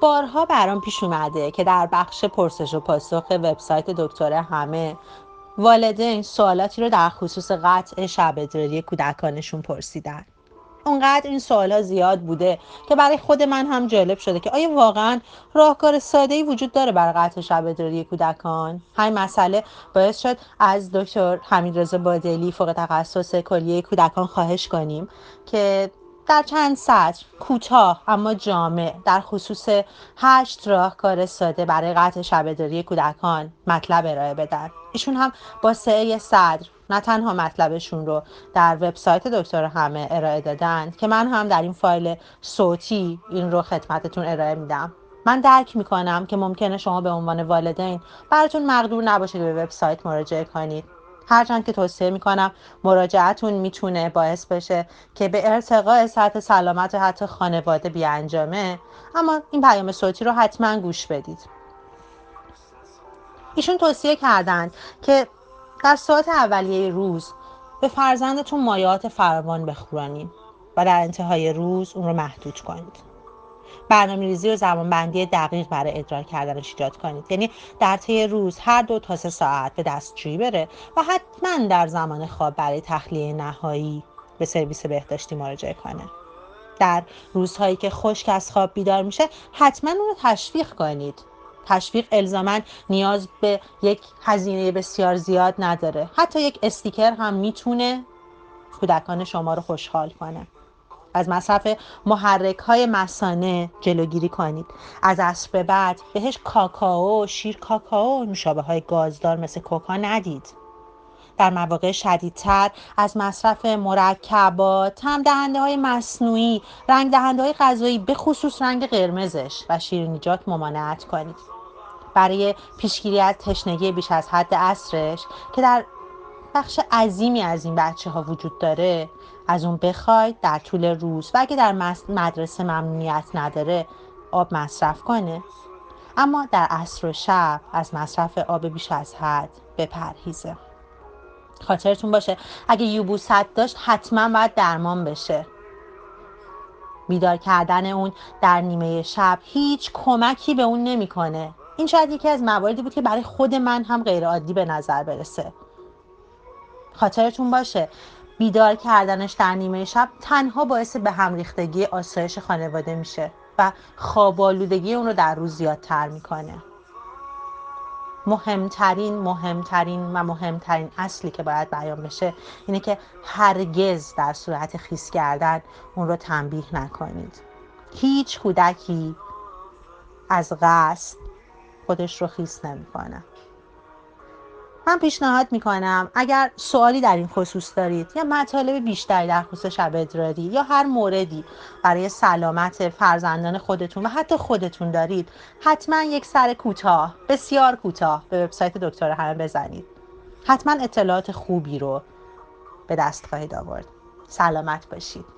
بارها برام پیش اومده که در بخش پرسش و پاسخ وبسایت دکتر همه والدین سوالاتی رو در خصوص قطع شب ادراری کودکانشون پرسیدن. اونقدر این سوال زیاد بوده که برای خود من هم جالب شده که آیا واقعا راهکار ساده ای وجود داره برای قطع شب ادراری کودکان؟ همین مسئله باعث شد از دکتر حمیدرضا بادلی فوق تخصص کلیه کودکان خواهش کنیم که در چند سطر کوتاه اما جامع در خصوص هشت راهکار ساده برای قطع شبهداری کودکان مطلب ارائه بدن. ایشون هم با سعه صدر نه تنها مطلبشون رو در وبسایت دکتر همه ارائه دادن که من هم در این فایل صوتی این رو خدمتتون ارائه میدم. من درک می‌کنم که ممکنه شما به عنوان والدین براتون مقدور نباشه به وبسایت مراجعه کنید. هرچند که توصیه می‌کنم مراجعتون می‌تونه باعث بشه که به ارتقاء سطح سلامت حتی خانواده بیانجامه. اما این پیام صوتی رو حتما گوش بدید. ایشون توصیه کردند که در ساعت اولیه روز به فرزندتون مایات فراوان بخورانید و در انتهای روز اون رو محدود کنید. برنامه ریزی و زمان بندی دقیق برای ادرار کردنش ایجاد کنید. یعنی در طی روز هر دو تا سه ساعت به دستشویی بره و حتما در زمان خواب برای تخلیه نهایی به سرویس بهداشتی مراجعه کنه. در روزهایی که خشک از خواب بیدار میشه حتما اون رو تشویق کنید. تشویق الزاما نیاز به یک هزینه بسیار زیاد نداره. حتی یک استیکر هم می‌تونه کودکان شما رو خوشحال کنه. از مصرف محرک های مسانه جلوگیری کنید. از عصر به بعد بهش کاکائو شیر کاکائو نوشابه های گازدار مثل کوکا ندید. در مواقع شدیدتر از مصرف مرکبات تم دهنده های مصنوعی رنگ دهنده های غذایی به خصوص رنگ قرمزش و شیرینیجات ممانعت کنید. برای پیشگیری از تشنگی بیش از حد اصرش که در بخش عظیمی از این بچه ها وجود داره. از اون بخواید در طول روز و اگه در مدرسه ممنوعیت نداره آب مصرف کنه. اما در عصر و شب از مصرف آب بیش از حد بپرهیزه. خاطرتون باشه اگه یوبوست داشت حتما باید درمان بشه. بیدار کردن اون در نیمه شب هیچ کمکی به اون نمی‌کنه. این شاید یکی از مواردی بود که برای خود من هم غیر عادی به نظر برسه. خاطرتون باشه. بیدار کردنش در نیمه شب تنها باعث به هم ریختگی آسایش خانواده میشه و خواب آلودگی اون رو در روز زیادتر می‌کنه. مهمترین مهمترین و مهمترین اصلی که باید بیان بشه اینه که هرگز در صورت خیس کردن اون رو تنبیه نکنید. هیچ کودکی از قصد خودش رو خیس نمی‌کنه. من پیشنهاد می‌کنم اگر سوالی در این خصوص دارید یا مطالب بیشتری در خصوص شب ادراری یا هر موردی برای سلامت فرزندان خودتون و حتی خودتون دارید حتما یک سر کوتاه بسیار کوتاه به وبسایت دکتر همه بزنید. حتما اطلاعات خوبی رو به دست خواهید آورد. سلامت باشید.